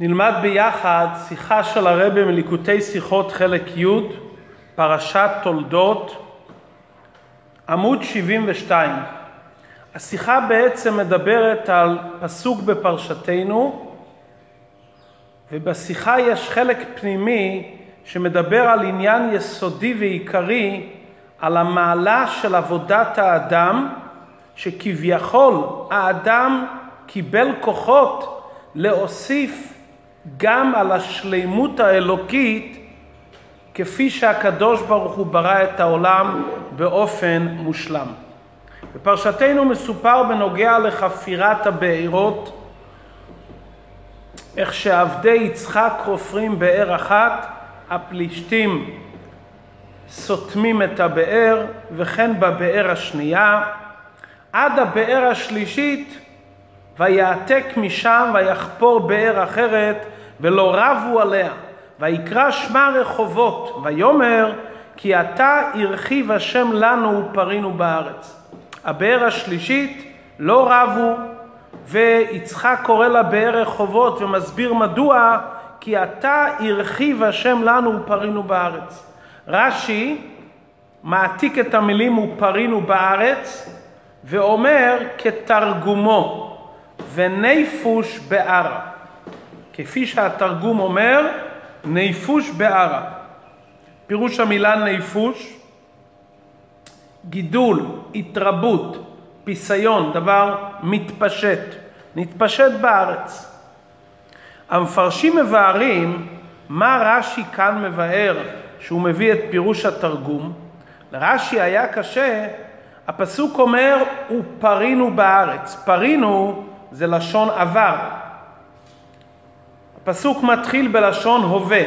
נלמד ביחד שיחה של הרבי מליקוטי שיחות חלק י', פרשת תולדות, עמוד 72. השיחה בעצם מדברת על פסוק בפרשתנו, ובשיחה יש חלק פנימי שמדבר על עניין יסודי ועיקרי, על המעלה של עבודת האדם, שכביכול האדם קיבל כוחות להוסיף גם על השלימות האלוקית כפי שהקדוש ברוך הוא ברא את העולם באופן מושלם. בפרשתנו מסופר בנוגע לחפירת הבארות, איך שעבדי יצחק חופרים באר אחת, הפלישתים סותמים את הבאר, וכן בבאר השנייה, עד הבאר השלישית ויעתק משם ויחפור באר אחרת ולא רבו עליה ויקרא שמה רחובות ויאמר כי אתה הרחיב השם לנו ופרינו בארץ. הבאר השלישית לא רבו ויצחק קורא לה באר רחובות ומסביר מדוע כי אתה הרחיב השם לנו ופרינו בארץ. רש"י מעתיק את המילים ופרינו בארץ ואומר כתרגומו וניפוש בערה. כפי שהתרגום אומר, ניפוש בערה. פירוש המילה ניפוש, גידול, התרבות, פיסיון, דבר מתפשט, נתפשט בארץ. המפרשים מבארים מה רש"י כאן מבאר שהוא מביא את פירוש התרגום. לרש"י היה קשה, הפסוק אומר ופרינו בארץ. פרינו זה לשון עבר. הפסוק מתחיל בלשון הווה.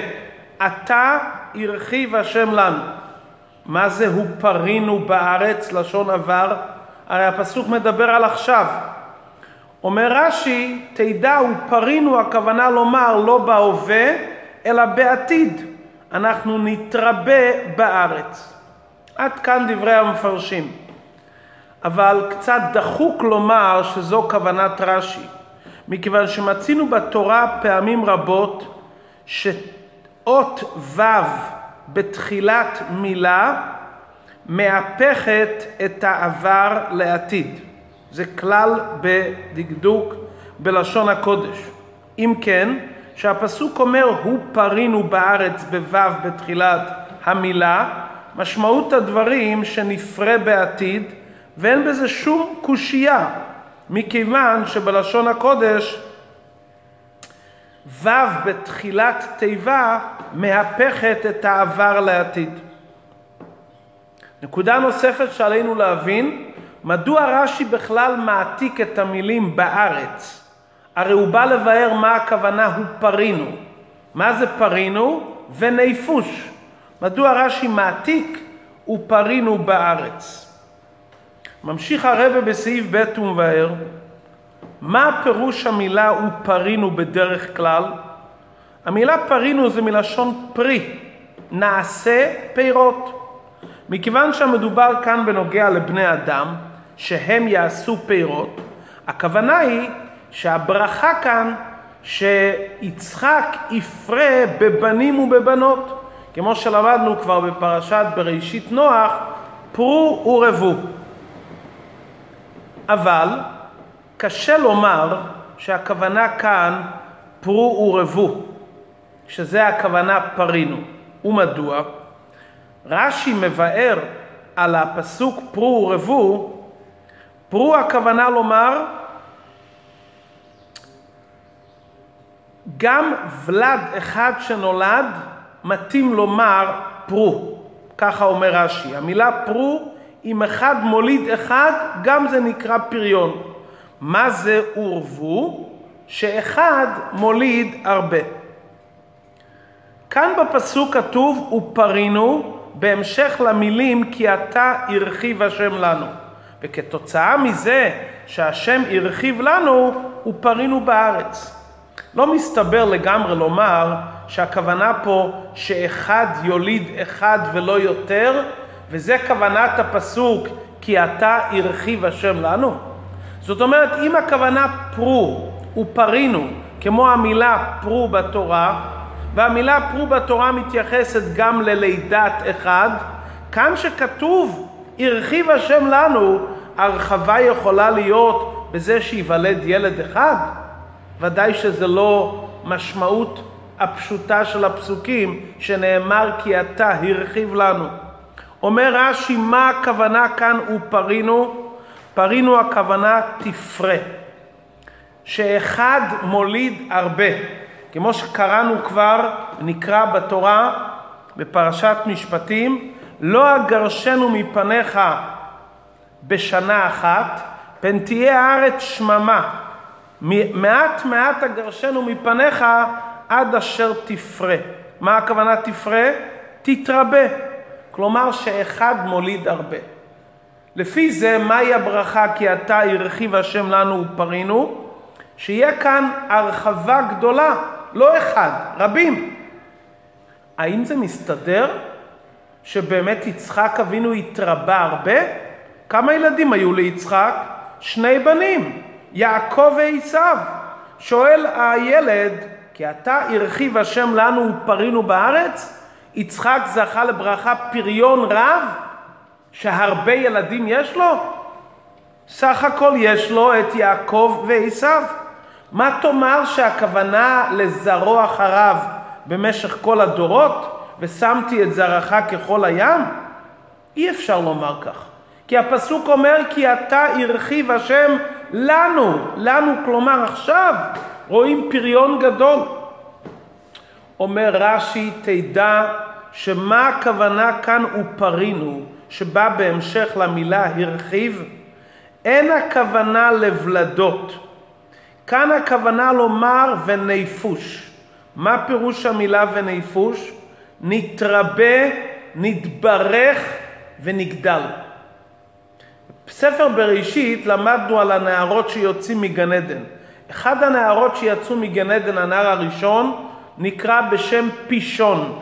עתה הרחיב השם לנו. מה זה הופרינו בארץ, לשון עבר? הרי הפסוק מדבר על עכשיו. אומר רש"י, תדע ופרינו הכוונה לומר לא בהווה, אלא בעתיד. אנחנו נתרבה בארץ. עד כאן דברי המפרשים. אבל קצת דחוק לומר שזו כוונת רש"י, מכיוון שמצינו בתורה פעמים רבות שאות ו' בתחילת מילה מהפכת את העבר לעתיד. זה כלל בדקדוק בלשון הקודש. אם כן, שהפסוק אומר הוא פרינו בארץ בו' בתחילת המילה, משמעות הדברים שנפרה בעתיד ואין בזה שום קושייה, מכיוון שבלשון הקודש ו' בתחילת תיבה מהפכת את העבר לעתיד. נקודה נוספת שעלינו להבין, מדוע רש"י בכלל מעתיק את המילים בארץ? הרי הוא בא לבאר מה הכוונה הוא פרינו. מה זה פרינו? וניפוש. מדוע רש"י מעתיק ופרינו בארץ? ממשיך הרבה בסעיף ב' ומבאר, מה פירוש המילה ופרינו בדרך כלל? המילה פרינו זה מלשון פרי, נעשה פירות. מכיוון שהמדובר כאן בנוגע לבני אדם, שהם יעשו פירות, הכוונה היא שהברכה כאן שיצחק יפרה בבנים ובבנות, כמו שלמדנו כבר בפרשת בראשית נוח, פרו ורבו. אבל קשה לומר שהכוונה כאן פרו ורבו, שזה הכוונה פרינו. ומדוע? רש"י מבאר על הפסוק פרו ורבו, פרו הכוונה לומר גם ולד אחד שנולד מתאים לומר פרו, ככה אומר רש"י. המילה פרו אם אחד מוליד אחד, גם זה נקרא פריון. מה זה עורבו? שאחד מוליד הרבה. כאן בפסוק כתוב ופרינו בהמשך למילים כי אתה הרחיב השם לנו. וכתוצאה מזה שהשם הרחיב לנו, ופרינו בארץ. לא מסתבר לגמרי לומר שהכוונה פה שאחד יוליד אחד ולא יותר, וזה כוונת הפסוק, כי אתה הרחיב השם לנו. זאת אומרת, אם הכוונה פרו ופרינו, כמו המילה פרו בתורה, והמילה פרו בתורה מתייחסת גם ללידת אחד, כאן שכתוב הרחיב השם לנו, הרחבה יכולה להיות בזה שייוולד ילד אחד? ודאי שזה לא משמעות הפשוטה של הפסוקים שנאמר כי אתה הרחיב לנו. אומר רש"י מה הכוונה כאן ופרינו? פרינו הכוונה תפרה. שאחד מוליד הרבה. כמו שקראנו כבר, נקרא בתורה בפרשת משפטים, לא אגרשנו מפניך בשנה אחת, פן תהיה הארץ שממה. מעט מעט אגרשנו מפניך עד אשר תפרה. מה הכוונה תפרה? תתרבה. כלומר שאחד מוליד הרבה. לפי זה, מהי הברכה כי אתה הרחיב השם לנו ופרינו? שיהיה כאן הרחבה גדולה, לא אחד, רבים. האם זה מסתדר שבאמת יצחק אבינו התרבה הרבה? כמה ילדים היו ליצחק? שני בנים, יעקב ועשיו. שואל הילד, כי אתה הרחיב השם לנו ופרינו בארץ? יצחק זכה לברכה פריון רב, שהרבה ילדים יש לו? סך הכל יש לו את יעקב ועשיו. מה תאמר שהכוונה לזרוע אחריו במשך כל הדורות? ושמתי את זרעך ככל הים? אי אפשר לומר כך. כי הפסוק אומר כי אתה הרחיב השם לנו, לנו כלומר עכשיו רואים פריון גדול. אומר רש"י תדע שמה הכוונה כאן ופרינו שבא בהמשך למילה הרחיב אין הכוונה לבלדות כאן הכוונה לומר וניפוש מה פירוש המילה וניפוש? נתרבה, נתברך ונגדל. בספר בראשית למדנו על הנערות שיוצאים מגן עדן. אחד הנערות שיצאו מגן עדן, הנער הראשון, נקרא בשם פישון.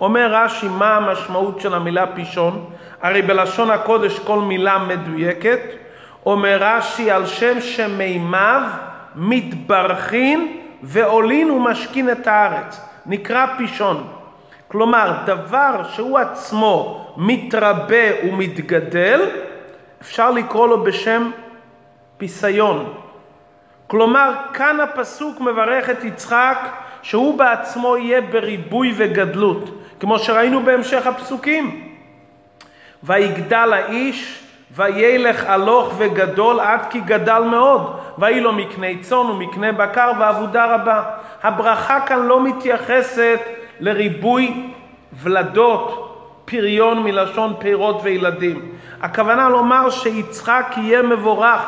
אומר רש"י מה המשמעות של המילה פישון? הרי בלשון הקודש כל מילה מדויקת. אומר רש"י על שם שמימיו מתברכין ועולין ומשכין את הארץ. נקרא פישון. כלומר, דבר שהוא עצמו מתרבה ומתגדל, אפשר לקרוא לו בשם פיסיון. כלומר, כאן הפסוק מברך את יצחק שהוא בעצמו יהיה בריבוי וגדלות, כמו שראינו בהמשך הפסוקים. ויגדל האיש, וילך הלוך וגדול עד כי גדל מאוד, ויהי לו מקנה צאן ומקנה בקר ועבודה רבה. הברכה כאן לא מתייחסת לריבוי ולדות, פריון מלשון פירות וילדים. הכוונה לומר שיצחק יהיה מבורך,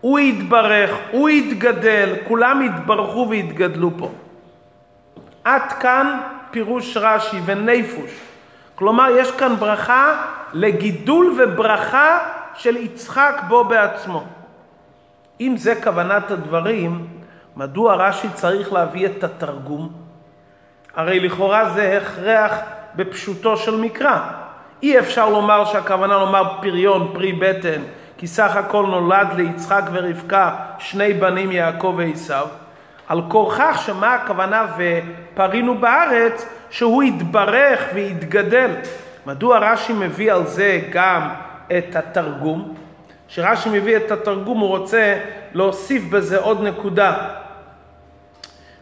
הוא יתברך, הוא יתגדל, כולם יתברכו ויתגדלו פה. עד כאן פירוש רש"י וניפוש. כלומר, יש כאן ברכה לגידול וברכה של יצחק בו בעצמו. אם זה כוונת הדברים, מדוע רש"י צריך להביא את התרגום? הרי לכאורה זה הכרח בפשוטו של מקרא. אי אפשר לומר שהכוונה לומר פריון, פרי בטן, כי סך הכל נולד ליצחק ורבקה שני בנים יעקב ועשיו. על כורכך שמה הכוונה ופרינו בארץ, שהוא יתברך ויתגדל. מדוע רש"י מביא על זה גם את התרגום? כשרש"י מביא את התרגום הוא רוצה להוסיף בזה עוד נקודה.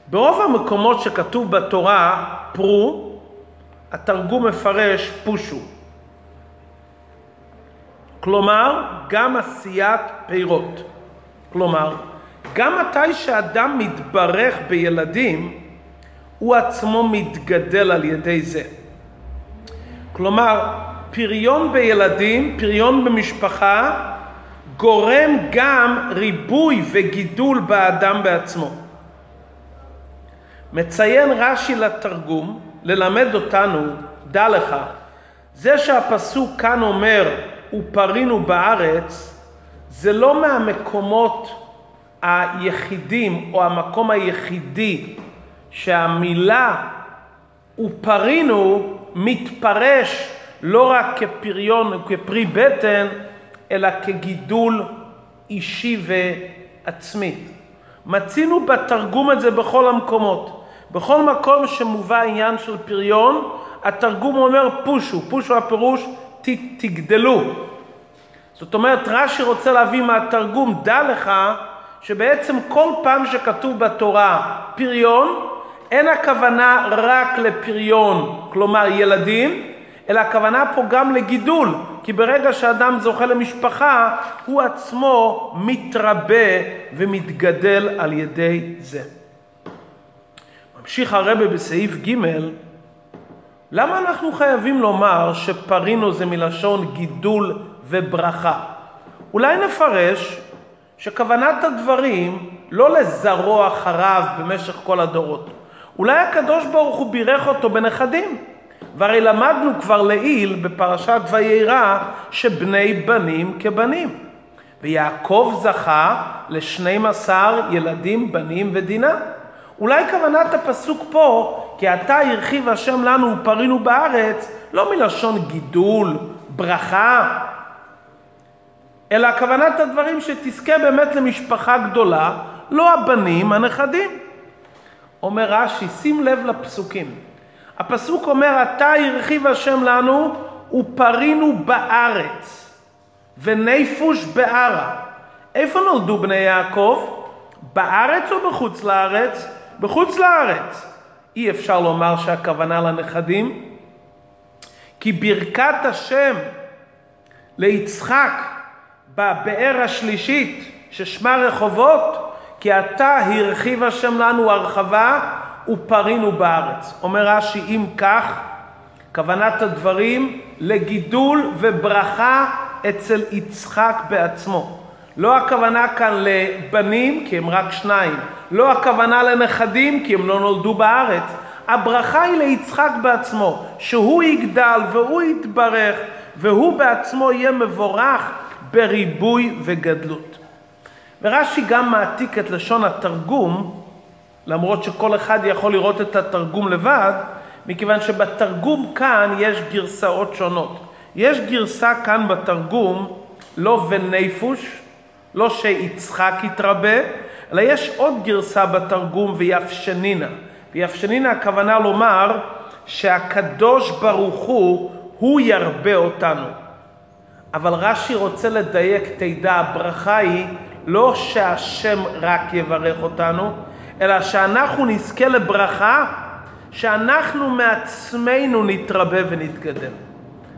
ברוב המקומות שכתוב בתורה פרו, התרגום מפרש פושו. כלומר, גם עשיית פירות. כלומר, גם מתי שאדם מתברך בילדים, הוא עצמו מתגדל על ידי זה. כלומר, פריון בילדים, פריון במשפחה, גורם גם ריבוי וגידול באדם בעצמו. מציין רש"י לתרגום ללמד אותנו, דע לך, זה שהפסוק כאן אומר ופרינו בארץ, זה לא מהמקומות היחידים או המקום היחידי שהמילה ופרינו מתפרש לא רק כפריון או כפרי בטן, אלא כגידול אישי ועצמי. מצינו בתרגום את זה בכל המקומות. בכל מקום שמובא עניין של פריון, התרגום אומר פושו, פושו הפירוש ת, תגדלו. זאת אומרת, רש"י רוצה להביא מהתרגום, דע לך שבעצם כל פעם שכתוב בתורה פריון, אין הכוונה רק לפריון, כלומר ילדים, אלא הכוונה פה גם לגידול, כי ברגע שאדם זוכה למשפחה, הוא עצמו מתרבה ומתגדל על ידי זה. ממשיך הרבה בסעיף ג' למה אנחנו חייבים לומר שפרינו זה מלשון גידול וברכה? אולי נפרש שכוונת הדברים לא לזרוע אחריו במשך כל הדורות. אולי הקדוש ברוך הוא בירך אותו בנכדים. והרי למדנו כבר לעיל בפרשת ויירא שבני בנים כבנים. ויעקב זכה לשנים עשר ילדים בנים ודינה. אולי כוונת הפסוק פה, כי עתה הרחיב השם לנו ופרינו בארץ, לא מלשון גידול, ברכה, אלא כוונת הדברים שתזכה באמת למשפחה גדולה, לא הבנים, הנכדים. אומר רש"י, שים לב לפסוקים. הפסוק אומר, עתה הרחיב השם לנו ופרינו בארץ וניפוש בערה. איפה נולדו בני יעקב? בארץ או בחוץ לארץ? בחוץ לארץ. אי אפשר לומר שהכוונה לנכדים, כי ברכת השם ליצחק בבאר השלישית ששמה רחובות, כי עתה הרחיב השם לנו הרחבה ופרינו בארץ. אומר רש"י, אם כך, כוונת הדברים לגידול וברכה אצל יצחק בעצמו. לא הכוונה כאן לבנים, כי הם רק שניים. לא הכוונה לנכדים, כי הם לא נולדו בארץ. הברכה היא ליצחק בעצמו, שהוא יגדל והוא יתברך, והוא בעצמו יהיה מבורך בריבוי וגדלות. ורש"י גם מעתיק את לשון התרגום, למרות שכל אחד יכול לראות את התרגום לבד, מכיוון שבתרגום כאן יש גרסאות שונות. יש גרסה כאן בתרגום, לא וניפוש, לא שיצחק יתרבה, אלא יש עוד גרסה בתרגום ויפשנינה. ויפשנינה הכוונה לומר שהקדוש ברוך הוא, הוא ירבה אותנו. אבל רש"י רוצה לדייק, תדע, הברכה היא לא שהשם רק יברך אותנו, אלא שאנחנו נזכה לברכה, שאנחנו מעצמנו נתרבה ונתגדל.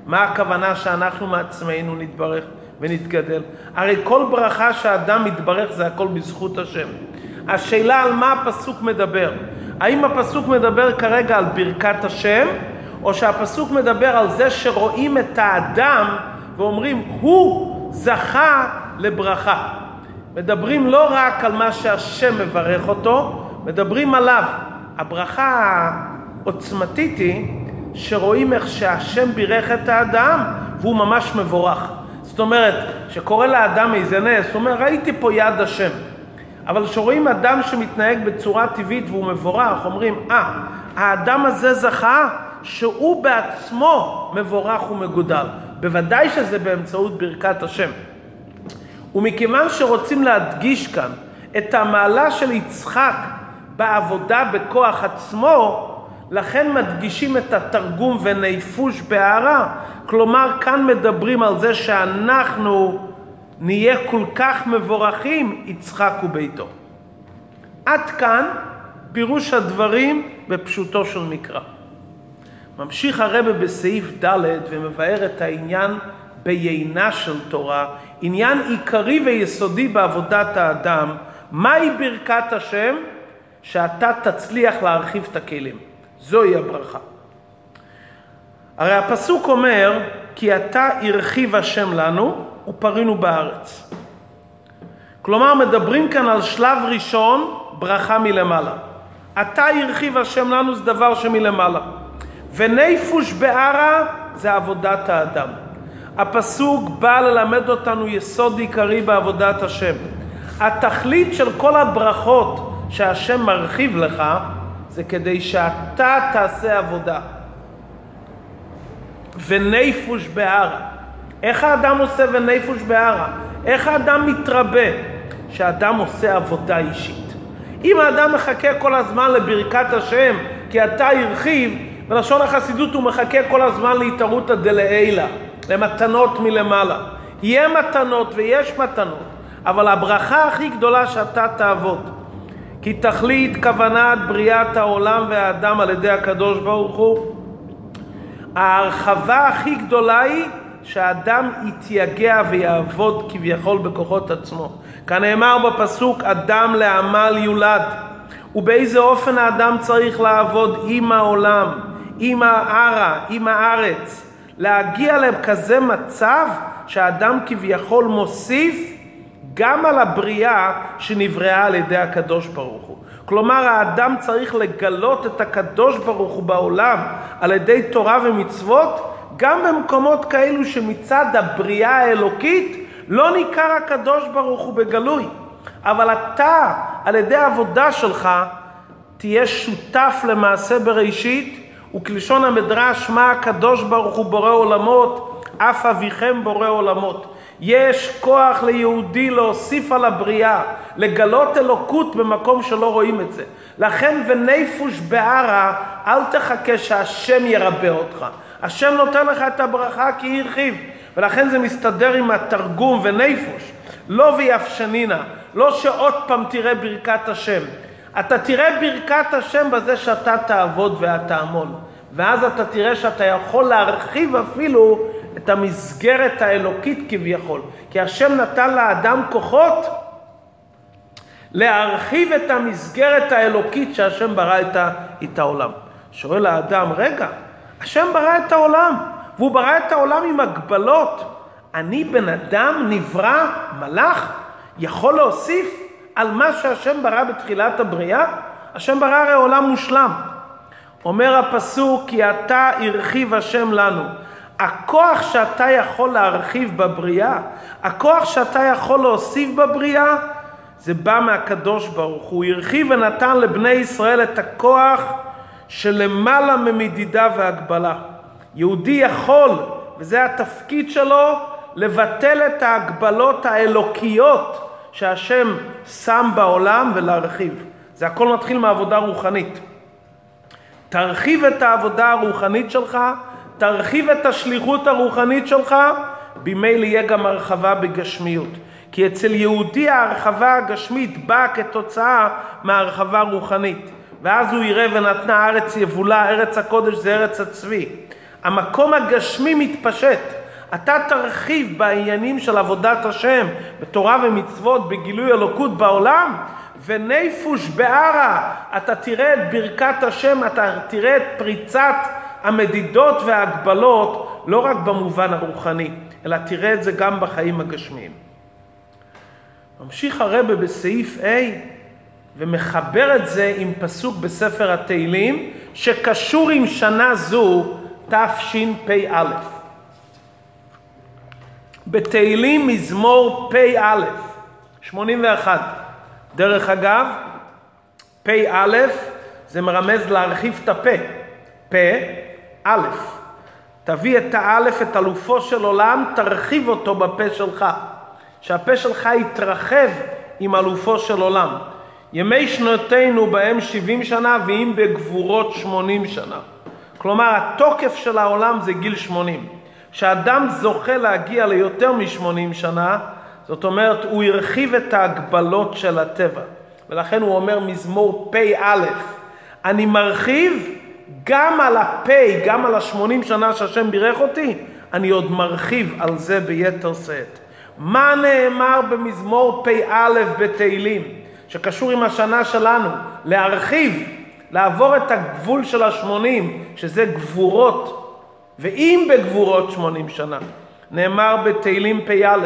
מה הכוונה שאנחנו מעצמנו נתברך ונתגדל? הרי כל ברכה שאדם מתברך זה הכל בזכות השם. השאלה על מה הפסוק מדבר. האם הפסוק מדבר כרגע על ברכת השם, או שהפסוק מדבר על זה שרואים את האדם ואומרים, הוא זכה לברכה. מדברים לא רק על מה שהשם מברך אותו, מדברים עליו. הברכה העוצמתית היא שרואים איך שהשם בירך את האדם והוא ממש מבורך. זאת אומרת, שקורה לאדם איזה נס, הוא אומר, ראיתי פה יד השם. אבל כשרואים אדם שמתנהג בצורה טבעית והוא מבורך, אומרים, אה, ah, האדם הזה זכה שהוא בעצמו מבורך ומגודל. בוודאי שזה באמצעות ברכת השם. ומכיוון שרוצים להדגיש כאן את המעלה של יצחק בעבודה בכוח עצמו, לכן מדגישים את התרגום וניפוש בהערה. כלומר, כאן מדברים על זה שאנחנו נהיה כל כך מבורכים, יצחק וביתו. עד כאן פירוש הדברים בפשוטו של מקרא. ממשיך הרבה בסעיף ד' ומבאר את העניין ביינה של תורה, עניין עיקרי ויסודי בעבודת האדם, מהי ברכת השם? שאתה תצליח להרחיב את הכלים. זוהי הברכה. הרי הפסוק אומר, כי אתה הרחיב השם לנו ופרינו בארץ. כלומר, מדברים כאן על שלב ראשון, ברכה מלמעלה. אתה הרחיב השם לנו זה דבר שמלמעלה. וניפוש בערה זה עבודת האדם. הפסוק בא ללמד אותנו יסוד עיקרי בעבודת השם. התכלית של כל הברכות שהשם מרחיב לך זה כדי שאתה תעשה עבודה. וניפוש בערה. איך האדם עושה וניפוש בערה? איך האדם מתרבה? שאדם עושה עבודה אישית. אם האדם מחכה כל הזמן לברכת השם, כי אתה הרחיב, בלשון החסידות הוא מחכה כל הזמן להתערותא דלעילא, למתנות מלמעלה. יהיה מתנות ויש מתנות, אבל הברכה הכי גדולה שאתה תעבוד. כי תכלית כוונת בריאת העולם והאדם על ידי הקדוש ברוך הוא, ההרחבה הכי גדולה היא שהאדם יתייגע ויעבוד כביכול בכוחות עצמו. כנאמר בפסוק, אדם לעמל יולד. ובאיזה אופן האדם צריך לעבוד עם העולם, עם הערה, עם הארץ. להגיע לכזה מצב שהאדם כביכול מוסיף גם על הבריאה שנבראה על ידי הקדוש ברוך הוא. כלומר, האדם צריך לגלות את הקדוש ברוך הוא בעולם על ידי תורה ומצוות, גם במקומות כאלו שמצד הבריאה האלוקית לא ניכר הקדוש ברוך הוא בגלוי. אבל אתה, על ידי העבודה שלך, תהיה שותף למעשה בראשית, וכלשון המדרש, מה הקדוש ברוך הוא בורא עולמות, אף אביכם בורא עולמות. יש כוח ליהודי להוסיף על הבריאה, לגלות אלוקות במקום שלא רואים את זה. לכן וניפוש בערה, אל תחכה שהשם ירבה אותך. השם נותן לך את הברכה כי הרחיב. ולכן זה מסתדר עם התרגום וניפוש. לא ויפשנינה, לא שעוד פעם תראה ברכת השם. אתה תראה ברכת השם בזה שאתה תעבוד ותעמול. ואז אתה תראה שאתה יכול להרחיב אפילו את המסגרת האלוקית כביכול. כי השם נתן לאדם כוחות להרחיב את המסגרת האלוקית שהשם ברא את העולם. שואל האדם, רגע, השם ברא את העולם, והוא ברא את העולם עם הגבלות. אני בן אדם נברא, מלאך, יכול להוסיף על מה שהשם ברא בתחילת הבריאה? השם ברא הרי עולם מושלם. אומר הפסוק, כי אתה הרחיב השם לנו. הכוח שאתה יכול להרחיב בבריאה, הכוח שאתה יכול להוסיף בבריאה, זה בא מהקדוש ברוך הוא. הרחיב ונתן לבני ישראל את הכוח שלמעלה ממדידה והגבלה. יהודי יכול, וזה התפקיד שלו, לבטל את ההגבלות האלוקיות שהשם שם בעולם ולהרחיב. זה הכל מתחיל מעבודה רוחנית. תרחיב את העבודה הרוחנית שלך, תרחיב את השליחות הרוחנית שלך, במילא יהיה גם הרחבה בגשמיות. כי אצל יהודי ההרחבה הגשמית באה כתוצאה מהרחבה רוחנית. ואז הוא יראה ונתנה ארץ יבולה, ארץ הקודש זה ארץ הצבי. המקום הגשמי מתפשט. אתה תרחיב בעניינים של עבודת השם, בתורה ומצוות, בגילוי אלוקות בעולם, וניפוש בערה, אתה תראה את ברכת השם, אתה תראה את פריצת המדידות וההגבלות, לא רק במובן הרוחני, אלא תראה את זה גם בחיים הגשמיים. ממשיך הרבה בסעיף A ומחבר את זה עם פסוק בספר התהילים שקשור עם שנה זו תשפ"א. בתהילים מזמור פ"א, 81. דרך אגב, פ"א זה מרמז להרחיב את הפה. פ', א', תביא את האלף, את אלופו של עולם, תרחיב אותו בפה שלך. שהפה שלך יתרחב עם אלופו של עולם. ימי שנותינו בהם 70 שנה ואם בגבורות 80 שנה. כלומר, התוקף של העולם זה גיל 80. כשאדם זוכה להגיע ליותר מ-80 שנה, זאת אומרת, הוא הרחיב את ההגבלות של הטבע. ולכן הוא אומר מזמור פ"א, אני מרחיב גם על הפ', גם על השמונים שנה שהשם בירך אותי, אני עוד מרחיב על זה ביתר שאת. מה נאמר במזמור פ"א בתהילים, שקשור עם השנה שלנו? להרחיב, לעבור את הגבול של השמונים, שזה גבורות, ואם בגבורות שמונים שנה. נאמר בתהילים פ"א,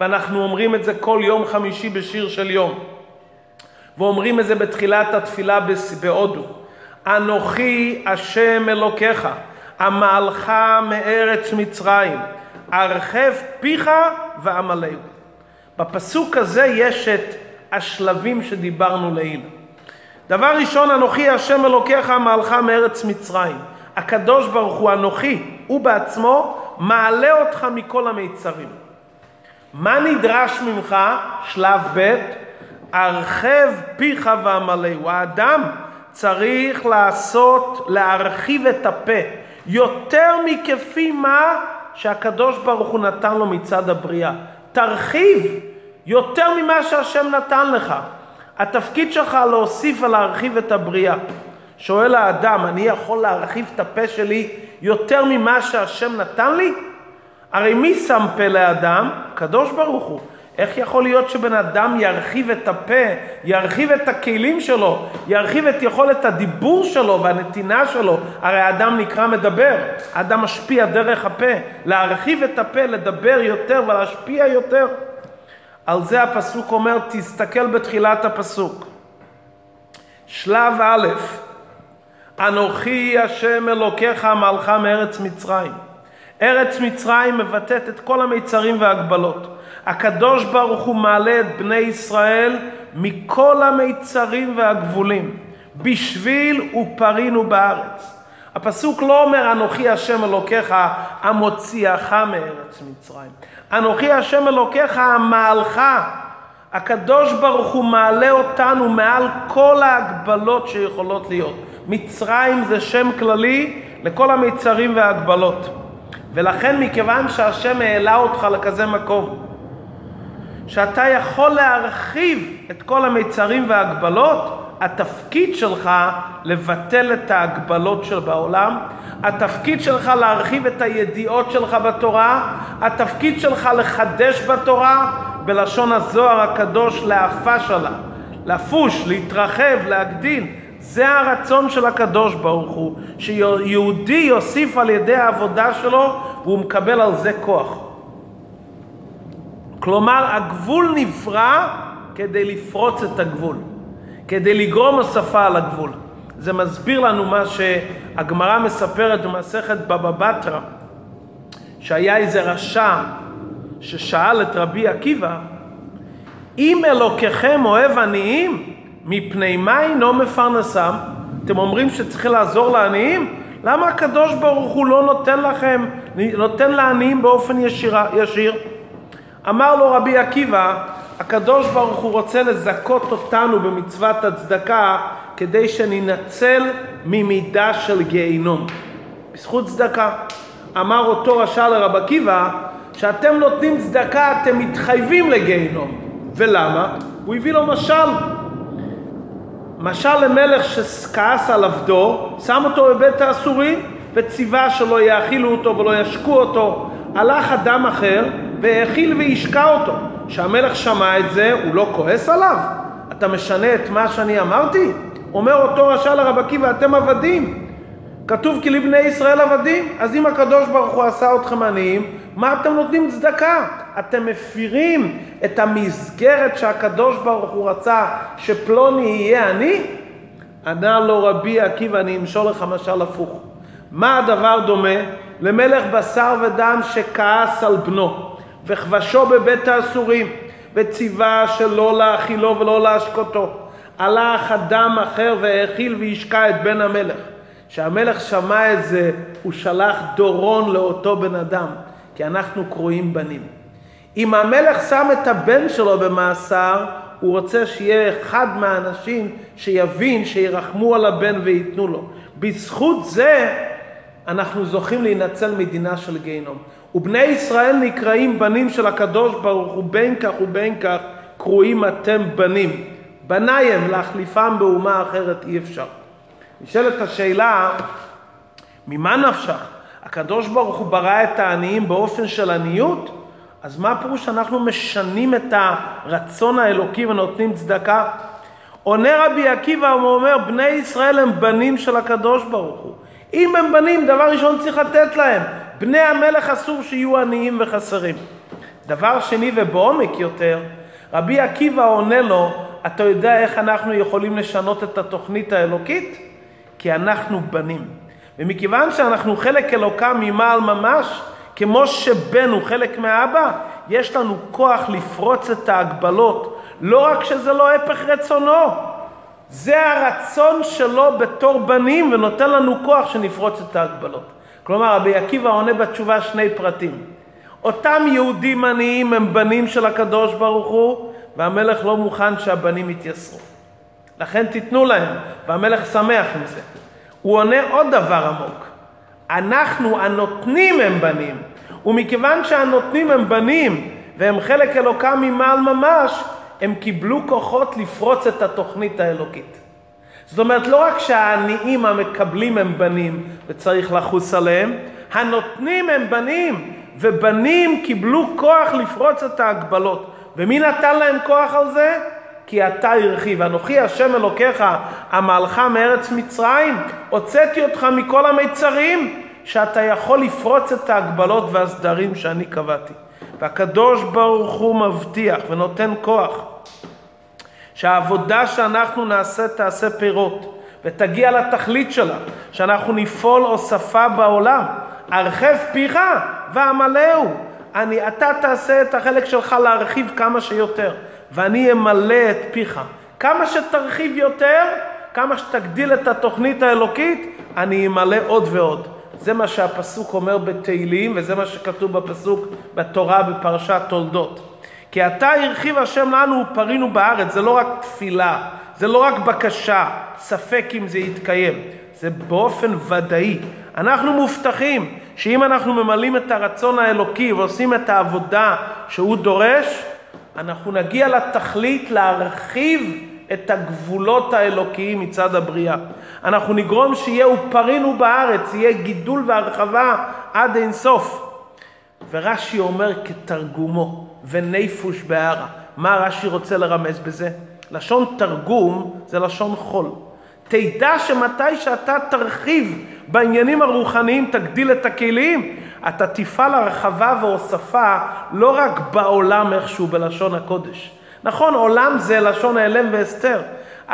ואנחנו אומרים את זה כל יום חמישי בשיר של יום. ואומרים את זה בתחילת התפילה בהודו. אנוכי השם אלוקיך, עמלך מארץ מצרים, ארחב פיך ועמלהו. בפסוק הזה יש את השלבים שדיברנו לעיל. דבר ראשון, אנוכי השם אלוקיך עמלך מארץ מצרים. הקדוש ברוך הוא אנוכי, הוא בעצמו מעלה אותך מכל המיצרים. מה נדרש ממך? שלב ב', הרחב פיך ועמלהו. האדם צריך לעשות, להרחיב את הפה, יותר מכפי מה שהקדוש ברוך הוא נתן לו מצד הבריאה. תרחיב יותר ממה שהשם נתן לך. התפקיד שלך להוסיף ולהרחיב את הבריאה. שואל האדם, אני יכול להרחיב את הפה שלי יותר ממה שהשם נתן לי? הרי מי שם פה לאדם? הקדוש ברוך הוא. איך יכול להיות שבן אדם ירחיב את הפה, ירחיב את הכלים שלו, ירחיב את יכולת הדיבור שלו והנתינה שלו? הרי האדם נקרא מדבר, האדם משפיע דרך הפה. להרחיב את הפה, לדבר יותר ולהשפיע יותר. על זה הפסוק אומר, תסתכל בתחילת הפסוק. שלב א', אנוכי השם אלוקיך עמלך מארץ מצרים. ארץ מצרים מבטאת את כל המיצרים וההגבלות. הקדוש ברוך הוא מעלה את בני ישראל מכל המיצרים והגבולים, בשביל ופרינו בארץ. הפסוק לא אומר אנוכי השם אלוקיך המוציאך מארץ מצרים. אנוכי השם אלוקיך המעלך. הקדוש ברוך הוא מעלה אותנו מעל כל ההגבלות שיכולות להיות. מצרים זה שם כללי לכל המיצרים וההגבלות. ולכן מכיוון שהשם העלה אותך לכזה מקום, שאתה יכול להרחיב את כל המיצרים וההגבלות, התפקיד שלך לבטל את ההגבלות של בעולם, התפקיד שלך להרחיב את הידיעות שלך בתורה, התפקיד שלך לחדש בתורה, בלשון הזוהר הקדוש להפש עלה, לפוש, להתרחב, להגדיל. זה הרצון של הקדוש ברוך הוא, שיהודי יוסיף על ידי העבודה שלו והוא מקבל על זה כוח. כלומר, הגבול נברא כדי לפרוץ את הגבול, כדי לגרום הוספה על הגבול. זה מסביר לנו מה שהגמרא מספרת במסכת בבא בתרא, שהיה איזה רשע ששאל את רבי עקיבא, אם אלוקיכם אוהב עניים, מפני מה אינו מפרנסם? אתם אומרים שצריך לעזור לעניים? למה הקדוש ברוך הוא לא נותן לכם, נותן לעניים באופן ישיר? ישיר? אמר לו רבי עקיבא, הקדוש ברוך הוא רוצה לזכות אותנו במצוות הצדקה כדי שננצל ממידה של גיהינום. בזכות צדקה. אמר אותו רשע לרב עקיבא, שאתם נותנים צדקה אתם מתחייבים לגיהינום. ולמה? הוא הביא לו משל. משל למלך שכעס על עבדו, שם אותו בבית האסורים וציווה שלא יאכילו אותו ולא ישקו אותו. הלך אדם אחר והאכיל והשקע אותו. כשהמלך שמע את זה, הוא לא כועס עליו? אתה משנה את מה שאני אמרתי? אומר אותו רשע לרב עקיבא, אתם עבדים. כתוב כי לבני ישראל עבדים. אז אם הקדוש ברוך הוא עשה אתכם עניים, מה אתם נותנים צדקה? אתם מפירים את המסגרת שהקדוש ברוך הוא רצה שפלוני יהיה עני? ענה לו רבי עקיבא, אני אמשול לך משל הפוך. מה הדבר דומה? למלך בשר ודם שכעס על בנו, וכבשו בבית האסורים, וציווה שלא להאכילו ולא להשקותו. הלך אדם אחר והאכיל והשקע את בן המלך. כשהמלך שמע את זה, הוא שלח דורון לאותו בן אדם, כי אנחנו קרויים בנים. אם המלך שם את הבן שלו במאסר, הוא רוצה שיהיה אחד מהאנשים שיבין, שירחמו על הבן וייתנו לו. בזכות זה אנחנו זוכים להינצל מדינה של גיהינום. ובני ישראל נקראים בנים של הקדוש ברוך הוא, בין כך ובין כך קרויים אתם בנים. בניי הם, להחליפם באומה אחרת אי אפשר. נשאלת השאלה, ממה נפשך? הקדוש ברוך הוא ברא את העניים באופן של עניות? אז מה הפירוש שאנחנו משנים את הרצון האלוקי ונותנים צדקה? עונה רבי עקיבא ואומר, בני ישראל הם בנים של הקדוש ברוך הוא. אם הם בנים, דבר ראשון צריך לתת להם. בני המלך אסור שיהיו עניים וחסרים. דבר שני ובעומק יותר, רבי עקיבא עונה לו, אתה יודע איך אנחנו יכולים לשנות את התוכנית האלוקית? כי אנחנו בנים. ומכיוון שאנחנו חלק אלוקם ממעל ממש, כמו שבן הוא חלק מהאבא, יש לנו כוח לפרוץ את ההגבלות, לא רק שזה לא הפך רצונו, זה הרצון שלו בתור בנים ונותן לנו כוח שנפרוץ את ההגבלות. כלומר, רבי עקיבא עונה בתשובה שני פרטים. אותם יהודים עניים הם בנים של הקדוש ברוך הוא, והמלך לא מוכן שהבנים יתייסרו. לכן תיתנו להם, והמלך שמח עם זה. הוא עונה עוד דבר עמוק. אנחנו הנותנים הם בנים, ומכיוון שהנותנים הם בנים, והם חלק אלוקם ממעל ממש, הם קיבלו כוחות לפרוץ את התוכנית האלוקית. זאת אומרת, לא רק שהעניים המקבלים הם בנים וצריך לחוס עליהם, הנותנים הם בנים, ובנים קיבלו כוח לפרוץ את ההגבלות. ומי נתן להם כוח על זה? כי אתה הרחיב. אנוכי השם אלוקיך, עמלך מארץ מצרים, הוצאתי אותך מכל המיצרים, שאתה יכול לפרוץ את ההגבלות והסדרים שאני קבעתי. והקדוש ברוך הוא מבטיח ונותן כוח שהעבודה שאנחנו נעשה תעשה פירות ותגיע לתכלית שלה, שאנחנו נפעול הוספה בעולם. הרחב פיך ועמלהו. אני, אתה תעשה את החלק שלך להרחיב כמה שיותר, ואני אמלא את פיך. כמה שתרחיב יותר, כמה שתגדיל את התוכנית האלוקית, אני אמלא עוד ועוד. זה מה שהפסוק אומר בתהילים, וזה מה שכתוב בפסוק בתורה בפרשת תולדות. כי אתה הרחיב השם לנו ופרינו בארץ, זה לא רק תפילה, זה לא רק בקשה, ספק אם זה יתקיים, זה באופן ודאי. אנחנו מובטחים שאם אנחנו ממלאים את הרצון האלוקי ועושים את העבודה שהוא דורש, אנחנו נגיע לתכלית להרחיב את הגבולות האלוקיים מצד הבריאה. אנחנו נגרום שיהיה ופרינו בארץ, יהיה גידול והרחבה עד אין סוף. ורש"י אומר כתרגומו, וניפוש בהרה. מה רש"י רוצה לרמז בזה? לשון תרגום זה לשון חול. תדע שמתי שאתה תרחיב בעניינים הרוחניים, תגדיל את הכלים, אתה תפעל הרחבה והוספה לא רק בעולם איכשהו בלשון הקודש. נכון, עולם זה לשון ההלם והסתר.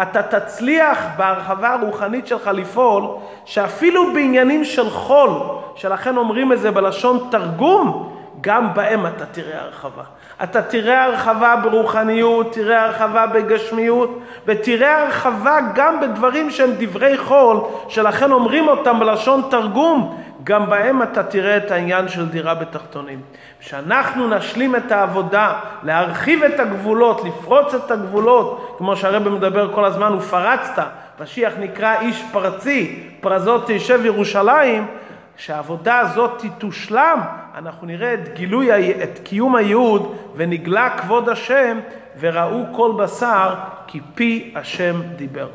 אתה תצליח בהרחבה הרוחנית שלך לפעול, שאפילו בעניינים של חול, שלכן אומרים את זה בלשון תרגום, גם בהם אתה תראה הרחבה. אתה תראה הרחבה ברוחניות, תראה הרחבה בגשמיות, ותראה הרחבה גם בדברים שהם דברי חול, שלכן אומרים אותם בלשון תרגום, גם בהם אתה תראה את העניין של דירה בתחתונים. כשאנחנו נשלים את העבודה, להרחיב את הגבולות, לפרוץ את הגבולות, כמו שהרבא מדבר כל הזמן, ופרצת, משיח נקרא איש פרצי, פרזות תשב ירושלים, כשהעבודה הזאת תושלם, אנחנו נראה את גילוי, את קיום הייעוד, ונגלה כבוד השם, וראו כל בשר, כי פי השם דיבר.